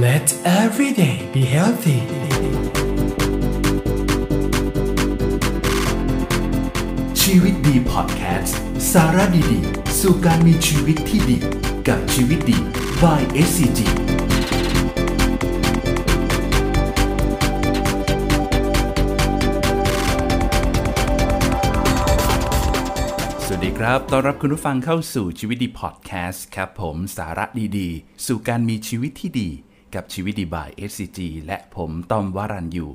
Let every day be healthy ชีวิตดีพอดแคสต์สาระดีๆ สู่การมีชีวิตที่ดี กับชีวิตดี by SCG สวัสดีครับ ต้อนรับคุณผู้ฟังเข้าสู่ชีวิตดีพอดแคสต์ครับผมสาระดีๆ สู่การมีชีวิตที่ดี กับชีวิตดีบาย SCG และผมต้อมวรันอยู่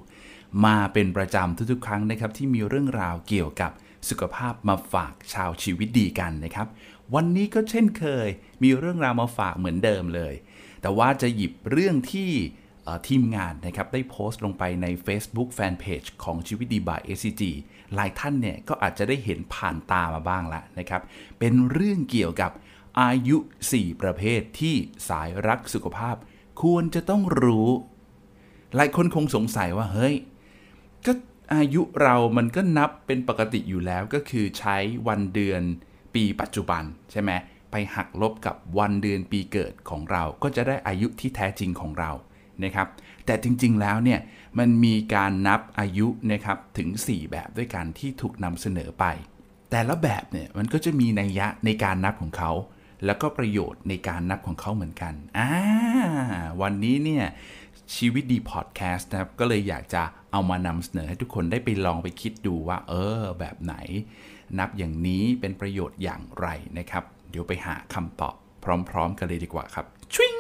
มาเป็นประจำทุกๆ ครั้งนะครับ ที่มีเรื่องราวเกี่ยวกับสุขภาพมาฝากชาวชีวิตดีกันนะครับ วันนี้ก็เช่นเคย มีเรื่องราวมาฝากเหมือนเดิมเลย แต่ว่าจะหยิบเรื่องที่ทีมงานนะครับได้โพสต์ลงไปใน Facebook Fanpage ของชีวิตดีบาย SCG หลายท่านเนี่ยก็อาจจะได้เห็นผ่านตามาบ้างแล้วนะครับ เป็นเรื่องเกี่ยวกับอายุ 4 ประเภทที่สายรักสุขภาพ ควรจะต้องรู้ หลายคนคงสงสัยว่าเฮ้ย ก็อายุเรามันก็นับเป็นปกติอยู่แล้วก็คือใช้วันเดือนปีปัจจุบันใช่ไหมไปหักลบกับวันเดือนปีเกิดของเรา ก็จะได้อายุที่แท้จริงของเรานะครับ แต่จริงๆแล้วเนี่ยมันมีการนับอายุนะครับถึง 4 แบบด้วยกันที่ถูกนำเสนอไป แต่ละแบบเนี่ยมันก็จะมีนัยยะในการนับของเขา แล้วก็ประโยชน์ในการนับของเขาเหมือนกันอ่าวันนี้เนี่ยชีวิตดีพอดแคสต์นะครับ ก็เลยอยากจะเอามานำเสนอให้ทุกคนได้ไปลองไปคิดดูว่า เออ แบบไหน นับอย่างนี้เป็นประโยชน์อย่างไรนะครับ เดี๋ยวไปหาคำตอบพร้อม ๆ กันเลยดีกว่าครับชิง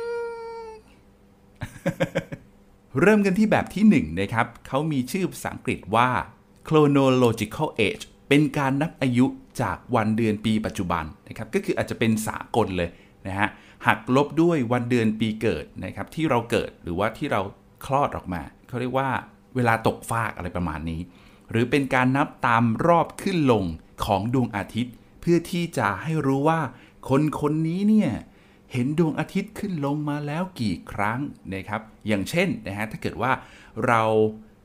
เริ่มกันที่แบบที่1นะครับเขามีชื่อภาษาอังกฤษว่า chronological age เป็นการนับอายุจากวันเดือนปีปัจจุบันนะครับก็คืออาจจะเป็นสากลเลยนะฮะหักลบด้วยวันเดือนปีเกิดนะครับที่เราเกิดหรือว่าที่เราคลอดออกมาเขาเรียกว่าเวลาตกฟากอะไรประมาณนี้ หรือเป็นการนับตามรอบขึ้นลงของดวงอาทิตย์ เพื่อที่จะให้รู้ว่าคนคนนี้เนี่ยเห็นดวงอาทิตย์ขึ้นลงมาแล้วกี่ครั้งนะครับ อย่างเช่นนะฮะถ้าเกิดว่าเรา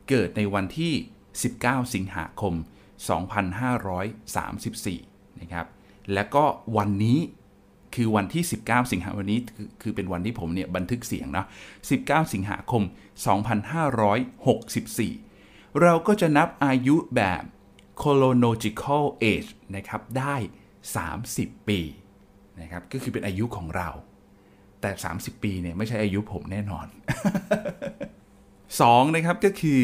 เกิดในวันที่ 19 สิงหาคม 2534 นะครับ แล้วก็วันนี้คือวันที่ 19 สิงหาวันนี้คือเป็นวันที่ผมเนี่ยบันทึกเสียงเนาะ 19 สิงหาคม 2564 เราก็จะนับอายุแบบ chronological age นะครับ ได้ 30 ปีนะครับ ก็คือเป็นอายุของเรา แต่ 30 ปีเนี่ยไม่ใช่อายุผมแน่นอน 2 นะครับก็คือ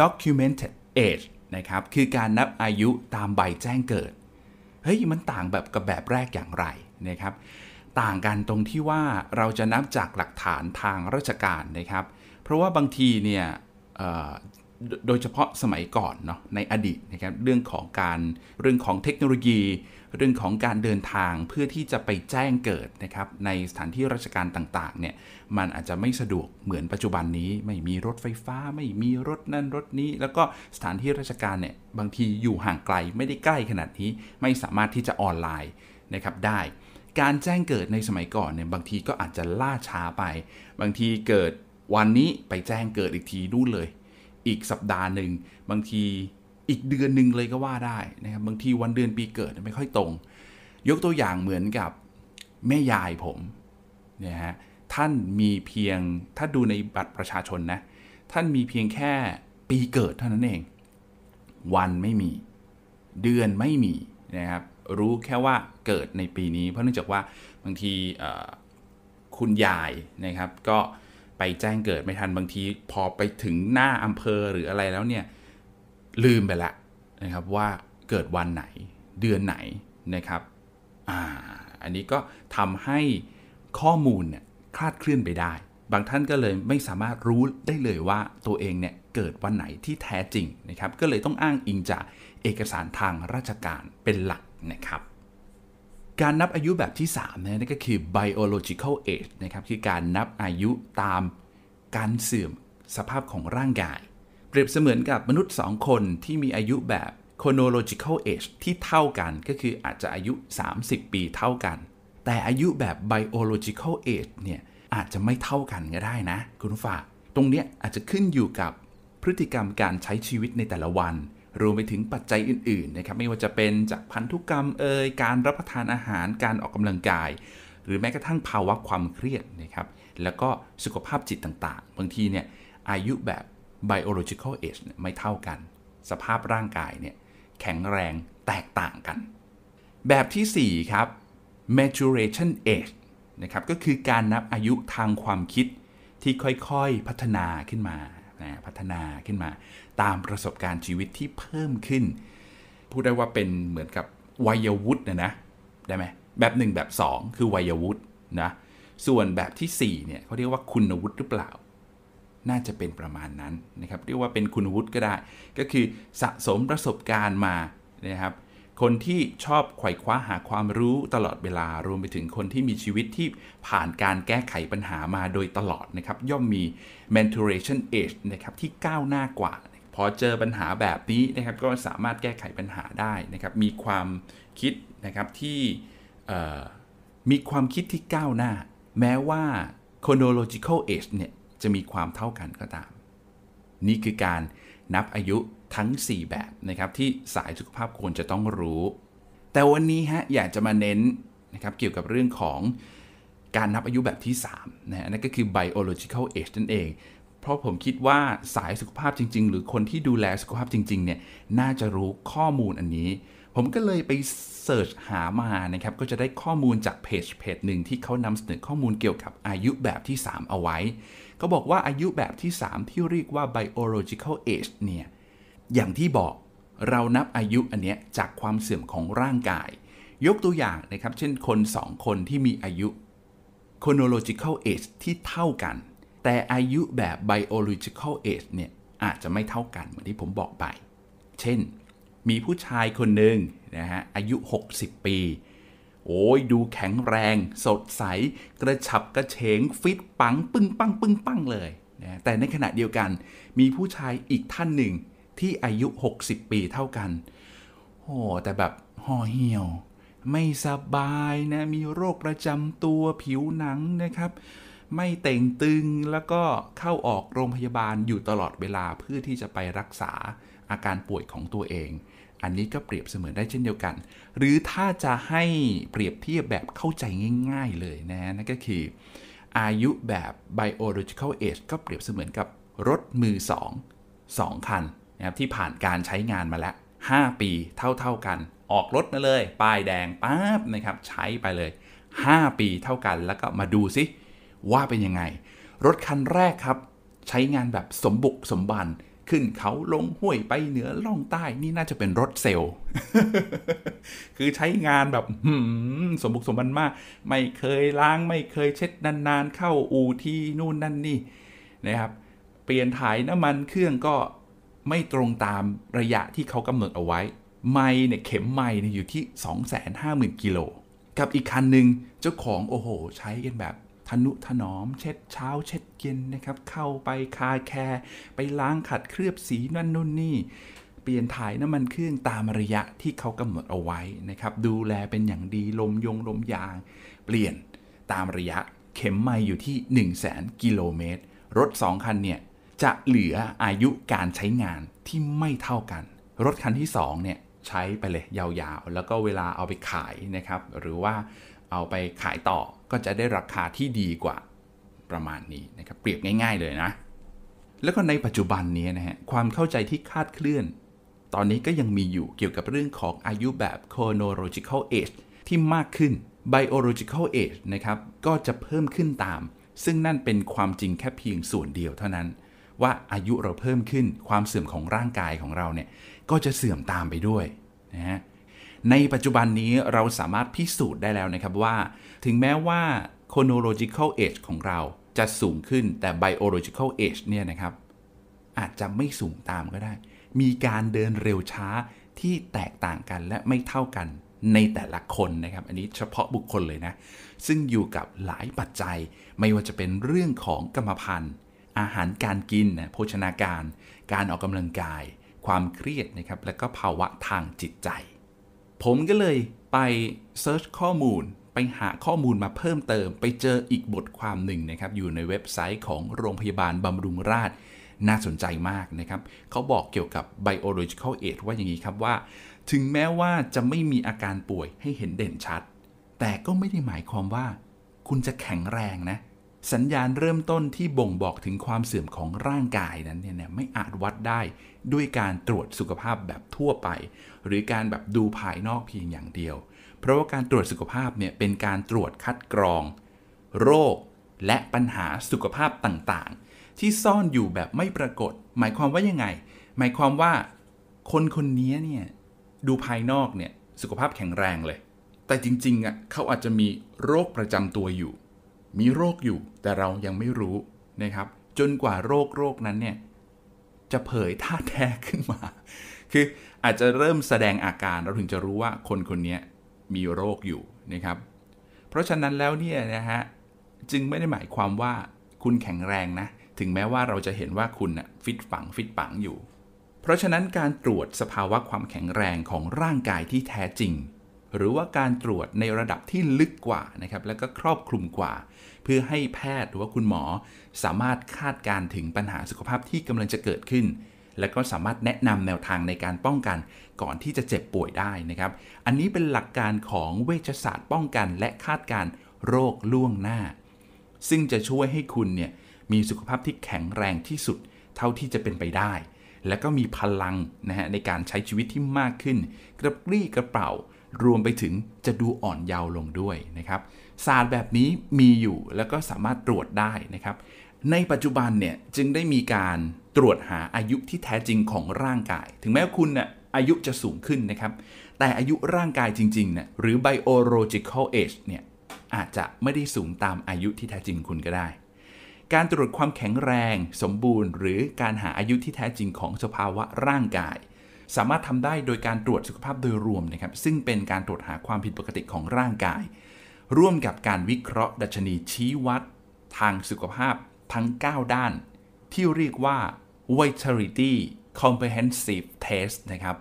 documented age นะครับ คือการนับอายุตามใบแจ้งเกิด เฮ้ย มันต่างแบบกับแบบแรกอย่างไรนะครับ ต่างกันตรงที่ว่าเราจะนับจากหลักฐานทางราชการนะครับ เพราะว่าบางทีเนี่ย โดยเฉพาะสมัยก่อนเนาะในอดีตนะครับเรื่องของการเรื่องของเทคโนโลยี เรื่องของการเดินทางเพื่อที่จะไปแจ้งเกิดนะครับในสถานที่ราชการต่างๆเนี่ยมันอาจจะไม่สะดวกเหมือนปัจจุบันนี้ ไม่มีรถไฟฟ้า ไม่มีรถนั่นรถนี้ แล้วก็สถานที่ราชการเนี่ยบางทีอยู่ห่างไกลไม่ได้ใกล้ขนาดนี้ไม่สามารถที่จะออนไลน์นะครับได้การแจ้งเกิดในสมัยก่อนเนี่ยบางทีก็อาจจะล่าช้าไป บางทีเกิดวันนี้ไปแจ้งเกิดอีกทีนู่นเลย อีกสัปดาห์หนึ่งบางทีอีกเดือนหนึ่งเลยก็ว่าได้นะครับบางทีวันเดือนปีเกิดไม่ค่อยตรง ยกตัวอย่างเหมือนกับแม่ยายผมนะฮะท่านมีเพียงถ้าดูในบัตรประชาชนนะท่านมีเพียงแค่ปีเกิดเท่านั้นเอง วันไม่มี เดือนไม่มีนะครับรู้แค่ว่าเกิดในปีนี้ เพราะเนื่องจากว่าบางทีคุณยายนะครับก็ ไปแจ้งเกิดไม่ทันบางที พอไปถึงหน้าอำเภอหรืออะไรแล้วเนี่ย ลืมไปละนะครับว่าเกิดวันไหนเดือนไหนนะครับอ่าอันนี้ก็ทำให้ข้อมูลเนี่ยคลาดเคลื่อนไปได้ บางท่านก็เลยไม่สามารถรู้ได้เลยว่าตัวเองเนี่ยเกิดวันไหนที่แท้จริงนะครับ ก็เลยต้องอ้างอิงจากเอกสารทางราชการเป็นหลักนะครับ การนับอายุแบบที่3นะนั่นก็คือ biological age นะครับคือการนับอายุตามการเสื่อมสภาพของร่างกาย เปรียบเสมือนกับมนุษย์ 2 คนที่มีอายุแบบ chronological age ที่เท่ากันก็คืออาจจะอายุ 30 ปีเท่ากัน แต่อายุแบบ biological age เนี่ยอาจจะไม่เท่ากันก็ได้นะ คุณผู้ฟังตรงเนี้ยอาจจะขึ้นอยู่กับพฤติกรรมการใช้ชีวิตในแต่ละวัน รวมไปถึงปัจจัยอื่นๆนะครับไม่ว่าจะเป็นจากพันธุกรรมเอ่ยการรับประทานอาหารการออกกำลังกาย หรือแม้กระทั่งภาวะความเครียดนะครับแล้วก็สุขภาพจิตต่างๆ บางทีเนี่ยอายุแบบ biological age ไม่เท่ากัน สภาพร่างกายเนี่ยแข็งแรงแตกต่างกัน แบบที่ 4 ครับ maturation age นะครับก็คือการนับอายุทางความคิดที่ค่อยๆพัฒนาขึ้นมานะพัฒนาขึ้นมา ตามประสบการณ์ชีวิตที่เพิ่มขึ้น พูดได้ว่าเป็นเหมือนกับวัยวุฒินะนะได้ไหมแบบ1แบบ 2 คือวัยวุฒินะส่วนแบบที่4เนี่ยเขาเรียกว่าคุณวุฒิหรือเปล่า น่าจะเป็นประมาณนั้นนะครับเรียกว่าเป็นคุณวุฒิก็ได้ ก็คือสะสมประสบการณ์มานะครับคนที่ชอบไขว่คว้าหาความรู้ตลอดเวลารวมไปถึงคนที่มีชีวิตที่ผ่านการแก้ไขปัญหามาโดยตลอดนะครับย่อมมี maturation age นะครับที่ก้าวหน้ากว่า อเจอปัญหาแบบนี้นะครับก็สามารถแก้ไขปัญหาได้นะครับ มีความคิดนะครับที่มีความคิดที่ก้าวหน้า แม้ว่า chronological age เนี่ยจะมีความเท่ากันก็ตาม นี่คือการนับอายุทั้ง 4 แบบนะครับที่สายสุขภาพควรจะต้องรู้ แต่วันนี้ฮะอยากจะมาเน้นนะครับเกี่ยวกับเรื่องของการนับอายุแบบที่3นะนั่นก็คือ biological age นั่นเอง เพราะผมคิดว่าสายสุขภาพจริง ๆ หรือคนที่ดูแลสุขภาพจริง ๆ เนี่ย น่าจะรู้ข้อมูลอันนี้ ผมก็เลยไปเสิร์ชหามานะครับ ก็จะได้ข้อมูลจากเพจเพจหนึ่งที่เขานำเสนอข้อมูลเกี่ยวกับอายุแบบที่ 3 เอาไว้ก็บอกว่าอายุแบบที่ 3 ที่เรียกว่า biological age เนี่ย อย่างที่บอกเรานับอายุอันเนี้ยจากความเสื่อมของร่างกาย ยกตัวอย่างนะครับ เช่นคน 2 คนที่มีอายุ chronological age ที่เท่ากัน แต่อายุแบบ biological age เนี่ยอาจจะไม่เท่ากันเหมือนที่ผมบอกไป เช่น มีผู้ชายคนหนึ่งนะฮะอายุ 60 ปี โอ้ยดูแข็งแรง สดใส กระฉับกระเฉง ฟิตปัง ปึ้งปัง ปึ้งปังเลยนะแต่ในขณะเดียวกัน มีผู้ชายอีกท่านหนึ่งที่อายุ 60 ปีเท่ากัน โอ้แต่แบบห่อเหี่ยว ไม่สบายนะ มีโรคประจำตัวผิวหนังนะครับ ไม่เต่งตึงแล้วก็เข้าออกโรงพยาบาลอยู่ตลอดเวลาเพื่อที่จะไปรักษาอาการป่วยของตัวเอง อันนี้ก็เปรียบเสมือนได้เช่นเดียวกัน หรือถ้าจะให้เปรียบเทียบแบบเข้าใจง่าย ๆเลยนะนั่นก็คือ อายุแบบ biological age ก็เปรียบเสมือนกับรถมือสองสองคันนะครับที่ผ่านการใช้งานมาแล้ว 5 ปีเท่าๆกัน ออกรถมาเลย ป้ายแดงปั๊บนะครับใช้ไปเลย 5 ปีเท่ากันแล้วก็มาดูซิ ว่าเป็นยังไง รถคันแรกครับ ใช้งานแบบสมบุกสมบันขึ้นเขาลงห้วยไปเหนือล่องใต้นี่น่าจะเป็นรถเซลล์ คือใช้งานแบบสมบุกสมบันมาก ไม่เคยล้างไม่เคยเช็ดนานๆ เข้าอู่ที่นู่นนั่นนี่นะครับ เปลี่ยนถ่ายน้ำมันเครื่องก็ไม่ตรงตามระยะที่เขากำหนดเอาไว้ ไม้เนี่ยเข็มไม้เนี่ยอยู่ที่ 250,000กิโล กับอีกคันหนึ่งเจ้าของโอ้โห ใช้กันแบบ ทนุถนอม เช็ดเช้า เช็ดเย็นนะครับ เข้าไปคาแคร์ไปล้างขัดเคลือบสีนั่นนู่นนี่ เปลี่ยนถ่ายน้ำมันเครื่องตามระยะที่เขากำหนดเอาไว้นะครับ ดูแลเป็นอย่างดีลมยงลมยาง เปลี่ยนตามระยะเข็มไม้อยู่ที่ 1 0 0 0 0แกิโลเมตร รถ 2 คันเนี่ย จะเหลืออายุการใช้งานที่ไม่เท่ากัน รถคันที่ 2 เนี่ย ใช้ไปเลยยาวๆ แล้วก็เวลาเอาไปขายนะครับ หรือว่าเอาไปขายต่อ ก็จะได้ราคาที่ดีกว่าประมาณนี้นะครับเปรียบง่าย ๆเลยนะ แล้วก็ในปัจจุบันนี้นะฮะความเข้าใจที่คาดเคลื่อน ตอนนี้ก็ยังมีอยู่เกี่ยวกับเรื่องของอายุแบบ chronological age ที่มากขึ้น biological age นะครับก็จะเพิ่มขึ้นตาม ซึ่งนั่นเป็นความจริงแค่เพียงส่วนเดียวเท่านั้น ว่าอายุเราเพิ่มขึ้นความเสื่อมของร่างกายของเราเนี่ยก็จะเสื่อมตามไปด้วยนะฮะ ในปัจจุบันนี้เราสามารถพิสูจน์ได้แล้วนะครับว่า ถึงแม้ว่า chronological age ของเราจะสูงขึ้นแต่ biological age เนี่ยนะครับ อาจจะไม่สูงตามก็ได้ มีการเดินเร็วช้าที่แตกต่างกันและไม่เท่ากันในแต่ละคนนะครับ อันนี้เฉพาะบุคคลเลยนะ ซึ่งอยู่กับหลายปัจจัย ไม่ว่าจะเป็นเรื่องของกรรมพันธุ์ อาหารการกินนะโภชนาการ การออกกำลังกาย ความเครียดนะครับ และก็ภาวะทางจิตใจ ผมก็เลยไป search ข้อมูลไปหาข้อมูลมาเพิ่มเติม ไปเจออีกบทความหนึ่งนะครับ อยู่ในเว็บไซต์ของโรงพยาบาลบำรุงราษฎร์น่าสนใจมากนะครับ เขาบอกเกี่ยวกับ biological age ว่าอย่างนี้ครับว่า ถึงแม้ว่าจะไม่มีอาการป่วยให้เห็นเด่นชัด แต่ก็ไม่ได้หมายความว่า คุณจะแข็งแรงนะ สัญญาณเริ่มต้นที่บ่งบอกถึงความเสื่อมของร่างกายนั้นเนี่ยไม่อาจวัดได้ด้วยการตรวจสุขภาพแบบทั่วไป หรือการแบบดูภายนอกเพียงอย่างเดียว เพราะว่าการตรวจสุขภาพเนี่ยเป็นการตรวจคัดกรอง โรค และปัญหาสุขภาพต่างๆ ที่ซ่อนอยู่แบบไม่ปรากฏ หมายความว่ายังไง หมายความว่าคนคนนี้เนี่ยดูภายนอกเนี่ยสุขภาพแข็งแรงเลย แต่จริงๆอะเขาอาจจะมีโรคประจำตัวอยู่ มีโรคอยู่แต่เรายังไม่รู้นะครับ จนกว่าโรคโรคนั้นเนี่ยจะเผยท่าแท้ขึ้นมา คืออาจจะเริ่มแสดงอาการเราถึงจะรู้ว่าคนคนนี้มีโรคอยู่นะครับ เพราะฉะนั้นแล้วเนี่ยนะฮะจึงไม่ได้หมายความว่าคุณแข็งแรงนะ ถึงแม้ว่าเราจะเห็นว่าคุณนะฟิตฝังฟิตปังอยู่ เพราะฉะนั้นการตรวจสภาวะความแข็งแรงของร่างกายที่แท้จริง หรือว่าการตรวจในระดับที่ลึกกว่านะครับ แล้วก็ครอบคลุมกว่า พื่อให้แพทย์หรือว่าคุณหมอ สามารถคาดการถึงปัญหาสุขภาพที่กำลังจะเกิดขึ้น และก็สามารถแนะนำแนวทางในการป้องกันก่อนที่จะเจ็บป่วยได้นะครับ อันนี้เป็นหลักการของเวชศาสตร์ป้องกัน และคาดการโรคล่วงหน้า ซึ่งจะช่วยให้คุณเนี่ยมีสุขภาพที่แข็งแรงที่สุดเท่าที่จะเป็นไปได้ และก็มีพลังนะฮะในการใช้ชีวิตที่มากขึ้น กระปรี้กระเป๋ารวมไปถึงจะดูอ่อนเยาว์ลงด้วยนะครับ ศาสตร์แบบนี้มีอยู่แล้วก็สามารถตรวจได้นะครับ ในปัจจุบันเนี่ยจึงได้มีการตรวจหาอายุที่แท้จริงของร่างกาย ถึงแม้ว่าคุณน่ยอายุจะสูงขึ้นนะครับ แต่อายุร่างกายจริงๆเนี่ยหรือ biological age เนี่ยอาจจะไม่ได้สูงตามอายุที่แท้จริงคุณก็ได้ การตรวจความแข็งแรง สมบูรณ์ หรือการหาอายุที่แท้จริงของสภาวะร่างกาย สามารถทำได้โดยการตรวจสุขภาพโดยรวมนะครับ ซึ่งเป็นการตรวจหาความผิดปกติของร่างกาย ร่วมกับการวิเคราะห์ดัชนีชี้วัด ทางสุขภาพทั้ง 9 ด้าน ที่เรียกว่า Vitality Comprehensive Test นะครับ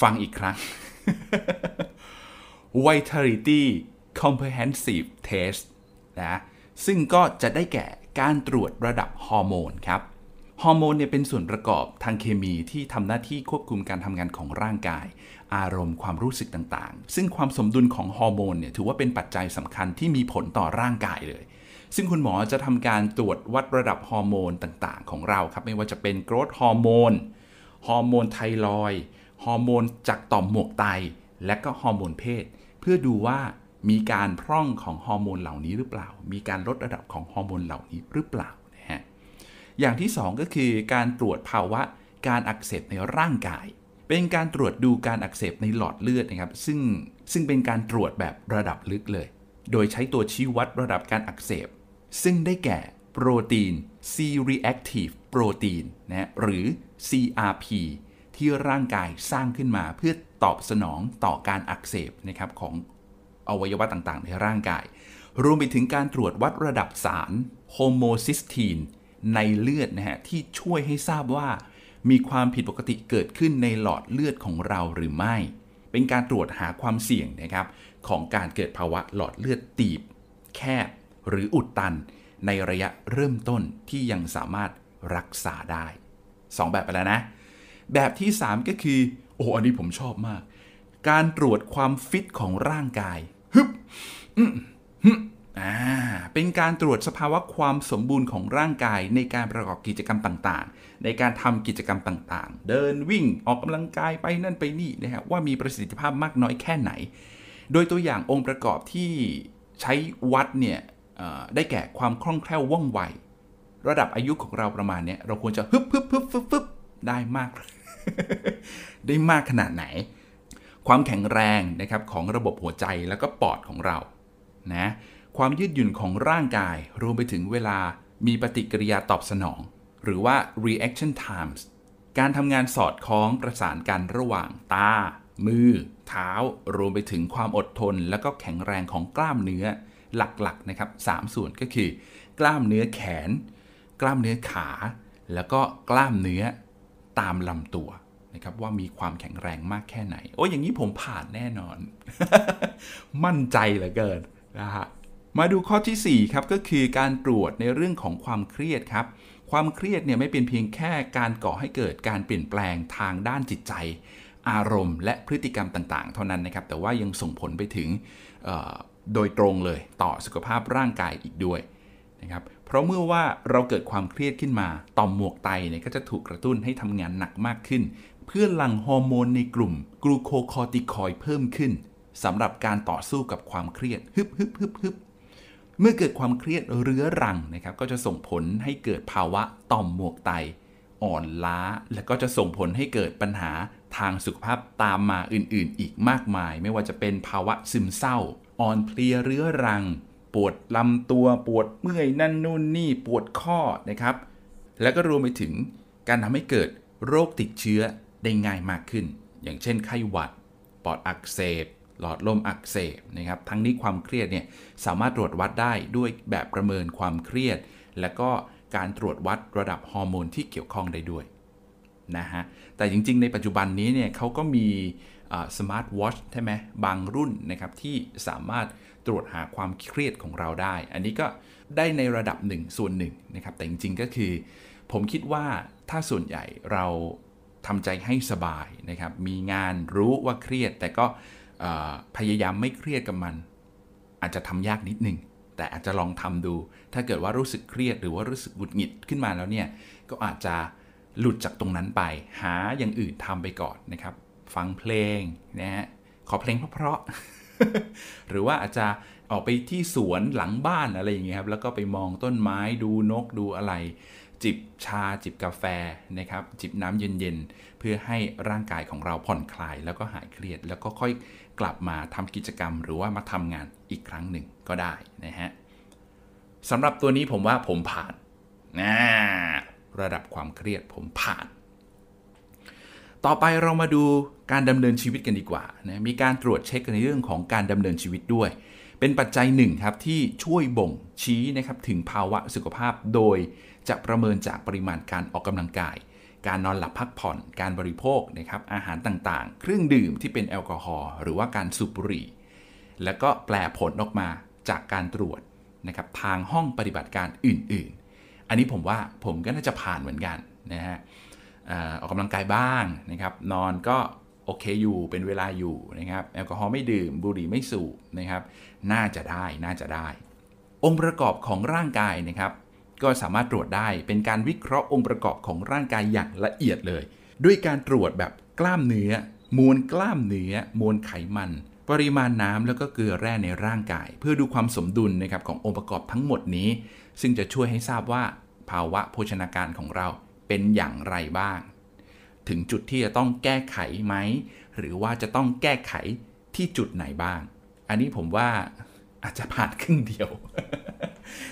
ฟังอีกครั้ง Vitality Comprehensive Test นะซึ่งก็จะได้แก่การตรวจระดับฮอร์โมนครับ ฮอร์โมนเนี่ยเป็นส่วนประกอบทางเคมีที่ทำหน้าที่ควบคุมการทำงานของร่างกาย อารมณ์ความรู้สึกต่างๆ ซึ่งความสมดุลของฮอร์โมนเนี่ยถือว่าเป็นปัจจัยสำคัญที่มีผลต่อร่างกายเลย ซึ่งคุณหมอจะทำการตรวจวัดระดับฮอร์โมนต่างๆ ของเราครับไม่ว่าจะเป็น growth hormone ฮอร์โมนไทรอยด์ ฮอร์โมนจากต่อมหมวกไต และก็ฮอร์โมนเพศ เพื่อดูว่ามีการพร่องของฮอร์โมนเหล่านี้หรือเปล่า มีการลดระดับของฮอร์โมนเหล่านี้หรือเปล่า อย่างที่ 2 ก็คือการตรวจภาวะการอักเสบในร่างกาย เป็นการตรวจดูการอักเสบในหลอดเลือดนะครับ ซึ่งซึ่งเป็นการตรวจแบบระดับลึกเลย โดยใช้ตัวชี้วัดระดับการอักเสบ ซึ่งได้แก่โปรตีน C-reactive protein นะหรือ CRP ที่ร่างกายสร้างขึ้นมาเพื่อตอบสนองต่อการอักเสบนะครับของอวัยวะต่างๆ ในร่างกาย รวมไปถึงการตรวจวัดระดับสารโฮโมซิสตีน ในเลือดนะฮะที่ช่วยให้ทราบว่า มีความผิดปกติเกิดขึ้นในหลอดเลือดของเราหรือไม่ เป็นการตรวจหาความเสี่ยงนะครับของการเกิดภาวะหลอดเลือดตีบ แคบ หรืออุดตัน ในระยะเริ่มต้นที่ยังสามารถรักษาได้ 2 แบบไปแล้วนะ แบบที่ 3 ก็คือ โอ้อันนี้ผมชอบมาก การตรวจความฟิตของร่างกายฮึบฮึบ อ่าเป็นการตรวจสภาวะความสมบูรณ์ของร่างกายในการประกอบกิจกรรมต่างๆ ในการทำกิจกรรมต่างๆ เดินวิ่งออกกำลังกายไปนั่นไปนี่นะฮะว่ามีประสิทธิภาพมากน้อยแค่ไหน โดยตัวอย่างองค์ประกอบที่ใช้วัดเนี่ยได้แก่ความคล่องแคล่วว่องไว ระดับอายุของเราประมาณเนี้ยเราควรจะฮึบฮึบฮึบฮึบฮึบได้มาก ได้มากขนาดไหน ความแข็งแรงนะครับของระบบหัวใจแล้วก็ปอดของเรานะ ความยืดหยุ่นของร่างกาย รวมไปถึงเวลามีปฏิกิริยาตอบสนอง หรือว่า reaction times การทำงานสอดคล้องประสานกันระหว่างตา มือ เท้า รวมไปถึงความอดทน และก็แข็งแรงของกล้ามเนื้อหลักๆนะครับ3ส่วนก็คือ กล้ามเนื้อแขน กล้ามเนื้อขา แล้วก็กล้ามเนื้อตามลำตัวนะครับว่ามีความแข็งแรงมากแค่ไหน โอ้ยอย่างนี้ผมผ่านแน่นอน มั่นใจเหลือเกินนะฮะ มาดูข้อที่ 4 ครับ ก็คือการตรวจในเรื่องของความเครียดครับ ความเครียดเนี่ยไม่เป็นเพียงแค่การก่อให้เกิดการเปลี่ยนแปลงทางด้านจิตใจ อารมณ์ และพฤติกรรมต่าง ๆ เท่านั้นนะครับ แต่ว่ายังส่งผลไปถึงโดยตรงเลยต่อสุขภาพร่างกายอีกด้วยนะครับ เพราะเมื่อว่าเราเกิดความเครียดขึ้นมา ต่อมหมวกไตเนี่ยก็จะถูกกระตุ้นให้ทำงานหนักมากขึ้น เพื่อหลั่งฮอร์โมนในกลุ่มกลูโคคอร์ติคอยเพิ่มขึ้นสำหรับการต่อสู้กับความเครียดฮึบฮึบฮึบฮึบ เมื่อเกิดความเครียดเรื้อรังนะครับก็จะส่งผลให้เกิดภาวะต่อมหมวกไต อ่อนล้า และก็จะส่งผลให้เกิดปัญหาทางสุขภาพตามมาอื่นๆ อีกมากมาย ไม่ว่าจะเป็นภาวะซึมเศร้า อ่อนเพลียเรื้อรัง ปวดลำตัวปวดเมื่อยนั่นนู่นนี่ปวดข้อนะครับ แล้วก็รวมไปถึงการทำให้เกิดโรคติดเชื้อได้ง่ายมากขึ้น อย่างเช่นไข้หวัด ปอดอักเสบ หลอดลมอักเสบนะครับ ทั้งนี้ความเครียดเนี่ยสามารถตรวจวัดได้ด้วยแบบประเมินความเครียด และก็การตรวจวัดระดับฮอร์โมนที่เกี่ยวข้องได้ด้วยนะฮะ แต่จริงๆ ในปัจจุบันนี้เนี่ยเขาก็มีสมาร์ทวอชใช่ไหมบางรุ่นนะครับที่สามารถตรวจหาความเครียดของเราได้ อันนี้ก็ได้ในระดับหนึ่งส่วนหนึ่งนะครับ แต่จริงๆ ก็คือ ผมคิดว่าถ้าส่วนใหญ่เราทำใจให้สบายนะครับ มีงานรู้ว่าเครียด แต่ก็ พยายามไม่เครียดกับมัน อาจจะทำยากนิดนึง แต่อาจจะลองทำดู ถ้าเกิดว่ารู้สึกเครียดหรือว่ารู้สึกหงุดหงิดขึ้นมาแล้วเนี่ย ก็อาจจะหลุดจากตรงนั้นไป หาอย่างอื่นทำไปก่อนนะครับ ฟังเพลงนะฮะ ขอเพลงเพราะๆหรือว่าอาจจะออกไปที่สวนหลังบ้านอะไรอย่างเงี้ยครับ แล้วก็ไปมองต้นไม้ดูนกดูอะไร จิบชาจิบกาแฟนะครับ จิบน้ำเย็นๆ เพื่อให้ร่างกายของเราผ่อนคลาย แล้วก็หายเครียด แล้วก็ค่อย กลับมาทำกิจกรรม หรือว่ามาทำงานอีกครั้งหนึ่งก็ได้นะฮะสำหรับตัวนี้ผมว่าผมผ่านนะระดับความเครียดผมผ่าน ต่อไปเรามาดูการดำเนินชีวิตกันดีกว่านะมีการตรวจเช็คในเรื่องของการดำเนินชีวิตด้วย เป็นปัจจัยหนึ่งครับที่ช่วยบ่งชี้นะครับถึงภาวะสุขภาพโดยจะประเมินจากปริมาณการออกกำลังกาย การนอนหลับพักผ่อน การบริโภคนะครับอาหารต่างๆ เครื่องดื่มที่เป็นแอลกอฮอล์หรือว่าการสูบบุหรี่ แล้วก็แปลผลออกมาจากการตรวจนะครับทางห้องปฏิบัติการอื่นๆ อันนี้ผมว่าผมก็น่าจะผ่านเหมือนกันนะฮะออกกำลังกายบ้างนะครับนอนก็โอเคอยู่เป็นเวลาอยู่นะครับแอลกอฮอล์ไม่ดื่มบุหรี่ไม่สูบนะครับน่าจะได้น่าจะได้ องค์ประกอบของร่างกายนะครับ ก็สามารถตรวจได้เป็นการวิเคราะห์องค์ประกอบของร่างกายอย่างละเอียดเลย ด้วยการตรวจแบบกล้ามเนื้อ มวลกล้ามเนื้อ มวลไขมัน ปริมาณน้ำแล้วก็เกลือแร่ในร่างกาย เพื่อดูความสมดุลนะครับขององค์ประกอบทั้งหมดนี้ ซึ่งจะช่วยให้ทราบว่าภาวะโภชนาการของเราเป็นอย่างไรบ้าง ถึงจุดที่จะต้องแก้ไขไหม หรือว่าจะต้องแก้ไขที่จุดไหนบ้าง อันนี้ผมว่าอาจจะผ่านครึ่งเดียว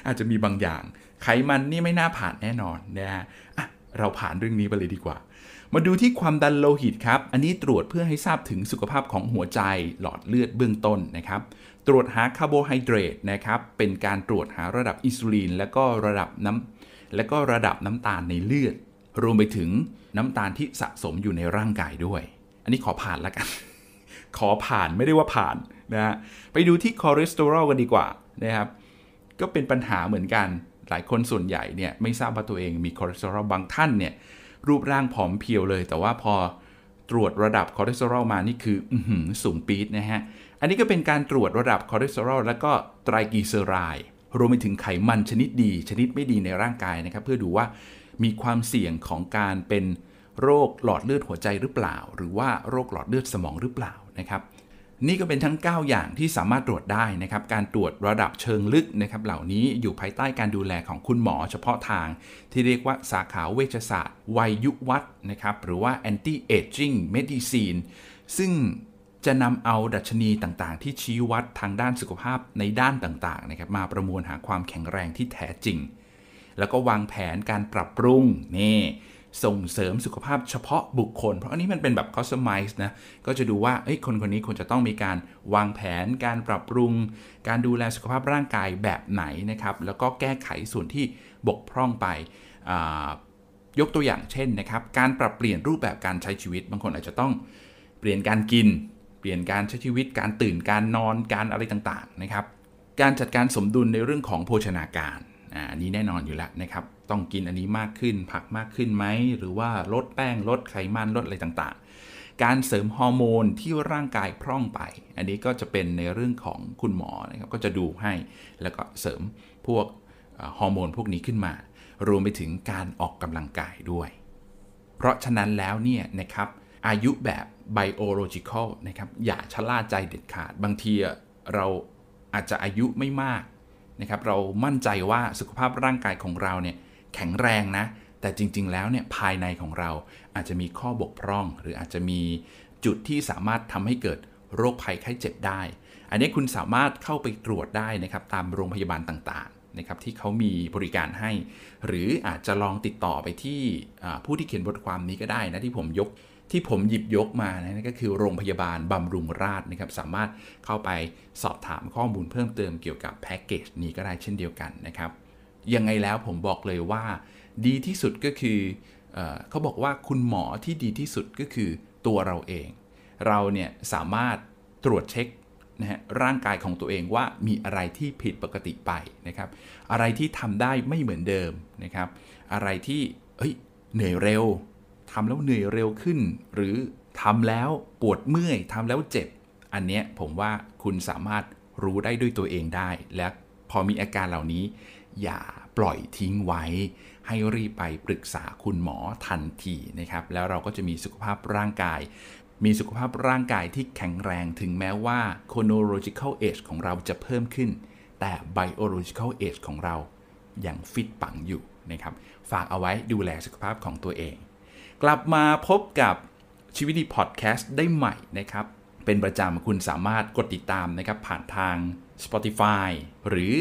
อาจจะมีบางอย่าง ไขมันนี่ไม่น่าผ่านแน่นอนนะฮะเราผ่านเรื่องนี้ไปเลยดีกว่า มาดูที่ความดันโลหิตครับ อันนี้ตรวจเพื่อให้ทราบถึงสุขภาพของหัวใจหลอดเลือดเบื้องต้นนะครับ ตรวจหาคาร์โบไฮเดรตนะครับ เป็นการตรวจหาระดับอินซูลินและก็ระดับน้ำและก็ระดับน้ำตาลในเลือด รวมไปถึงน้ำตาลที่สะสมอยู่ในร่างกายด้วย อันนี้ขอผ่านแล้วกัน ขอผ่านไม่ได้ว่าผ่านนะฮะไปดูที่คอเลสเตอรอลกันดีกว่านะครับ ก็เป็นปัญหาเหมือนกัน หลายคนส่วนใหญ่เนี่ยไม่ทราบว่าตัวเองมีคอเลสเตอรอลบางท่านเนี่ยรูปร่างผอมเพรียวเลย แต่ว่าพอตรวจระดับคอเลสเตอรอลมานี่คือสูงปี๊ดนะฮะ อันนี้ก็เป็นการตรวจระดับคอเลสเตอรอลแล้วก็ไตรกลีเซอไรด์รวมไปถึงไขมันชนิดดี ชนิดไม่ดีในร่างกายนะครับ เพื่อดูว่ามีความเสี่ยงของการเป็นโรคหลอดเลือดหัวใจหรือเปล่า หรือว่าโรคหลอดเลือดสมองหรือเปล่านะครับ นี่ก็เป็นทั้ง 9 อย่างที่สามารถตรวจได้นะครับ การตรวจระดับเชิงลึกนะครับเหล่านี้อยู่ภายใต้การดูแลของคุณหมอเฉพาะทาง ที่เรียกว่าสาขาเวชศาสตร์ วัยยุวัฒนะครับ หรือว่า anti aging medicine ซึ่งจะนำเอาดัชนีต่างๆ ที่ชี้วัดทางด้านสุขภาพในด้านต่างๆนะครับมาประมวลหาความแข็งแรงที่แท้จริง แล้วก็วางแผนการปรับปรุงนี่ ส่งเสริมสุขภาพเฉพาะบุคคล เพราะอันนี้มันเป็นแบบ customize นะ ก็จะดูว่าคนคนนี้ควรจะต้องมีการวางแผน การปรับปรุง การดูแลสุขภาพร่างกายแบบไหนนะครับ แล้วก็แก้ไขส่วนที่บกพร่องไปยกตัวอย่างเช่นนะครับ การปรับเปลี่ยนรูปแบบการใช้ชีวิต บางคนอาจจะต้องเปลี่ยนการกิน เปลี่ยนการใช้ชีวิต การตื่น การนอน การอะไรต่างๆนะครับ การจัดการสมดุลในเรื่องของโภชนาการ อันนี้แน่นอนอยู่แล้วนะครับ ต้องกินอันนี้มากขึ้น ผักมากขึ้นไหม หรือว่าลดแป้งลดไขมันลดอะไรต่างๆ การเสริมฮอร์โมนที่ร่างกายพร่องไป อันนี้ก็จะเป็นในเรื่องของคุณหมอนะครับ ก็จะดูให้แล้วก็เสริมพวกฮอร์โมนพวกนี้ขึ้นมา รวมไปถึงการออกกำลังกายด้วย เพราะฉะนั้นแล้วเนี่ยนะครับอายุแบบ biological นะครับอย่าชะล่าใจเด็ดขาดบางทีเราอาจจะอายุไม่มาก นะครับเรามั่นใจว่าสุขภาพร่างกายของเราเนี่ยแข็งแรงนะ แต่จริง ๆ แล้วเนี่ยภายในของเราอาจจะมีข้อบกพร่อง หรืออาจจะมีจุดที่สามารถทำให้เกิดโรคภัยไข้เจ็บได้ อันนี้คุณสามารถเข้าไปตรวจได้นะครับตามโรงพยาบาลต่างๆนะครับที่เขามีบริการให้ หรืออาจจะลองติดต่อไปที่ผู้ที่เขียนบทความนี้ก็ได้นะที่ผมยก ที่ผมหยิบยกมานะนั่นก็คือโรงพยาบาลบำรุงราษนะครับ สามารถเข้าไปสอบถามข้อมูลเพิ่มเติมเกี่ยวกับแพ็กเกจนี้ก็ได้เช่นเดียวกันนะครับ ยังไงแล้วผมบอกเลยว่า ดีที่สุดก็คือเอเขาบอกว่าคุณหมอที่ดีที่สุดก็คือตัวเราเอง เราเนี่ยสามารถตรวจเช็คนะฮะร่างกายของตัวเองว่ามีอะไรที่ผิดปกติไปนะครับ อะไรที่ทำได้ไม่เหมือนเดิมนะครับ อะไรที่เฮ้ยเหนื่อยเร็ว ทำแล้วเหนื่อยเร็วขึ้น หรือทำแล้วปวดเมื่อยทำแล้วเจ็บ อันเนี้ยผมว่าคุณสามารถรู้ได้ด้วยตัวเองได้ และพอมีอาการเหล่านี้ อย่าปล่อยทิ้งไว้ ให้รีบไปปรึกษาคุณหมอทันทีนะครับ แล้วเราก็จะมีสุขภาพร่างกาย มีสุขภาพร่างกายที่แข็งแรงถึงแม้ว่า chronological age ของเราจะเพิ่มขึ้น แต่ biological age ของเรายังฟิตปังอยู่นะครับ ฝากเอาไว้ดูแลสุขภาพของตัวเอง กลับมาพบกับชีวิตดีพอดแคสต์ได้ใหม่นะครับ เป็นประจำคุณสามารถกดติดตามนะครับ ผ่านทาง Spotify หรือ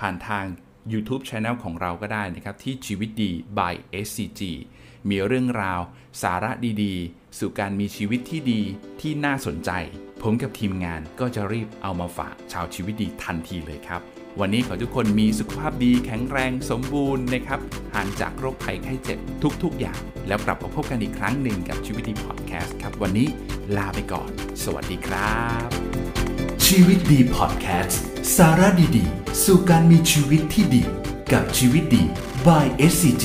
ผ่านทาง YouTube Channel ของเราก็ได้นะครับ ที่ชีวิตดี by SCG มีเรื่องราว สาระดีๆ สู่การมีชีวิตที่ดีที่น่าสนใจ ผมกับทีมงานก็จะรีบเอามาฝากชาวชีวิตดีทันทีเลยครับ วันนี้ขอทุกคนมีสุขภาพดีแข็งแรงสมบูรณ์นะครับห่างจากโรคภัยไข้เจ็บทุก ๆ อย่าง แล้วกลับมาพบกันอีกครั้งหนึ่งกับชีวิตดีพอดแคสต์ครับ วันนี้ลาไปก่อน สวัสดีครับ ชีวิตดีพอดแคสต์สาระดีๆ สู่การมีชีวิตที่ดี กับชีวิตดี by SCG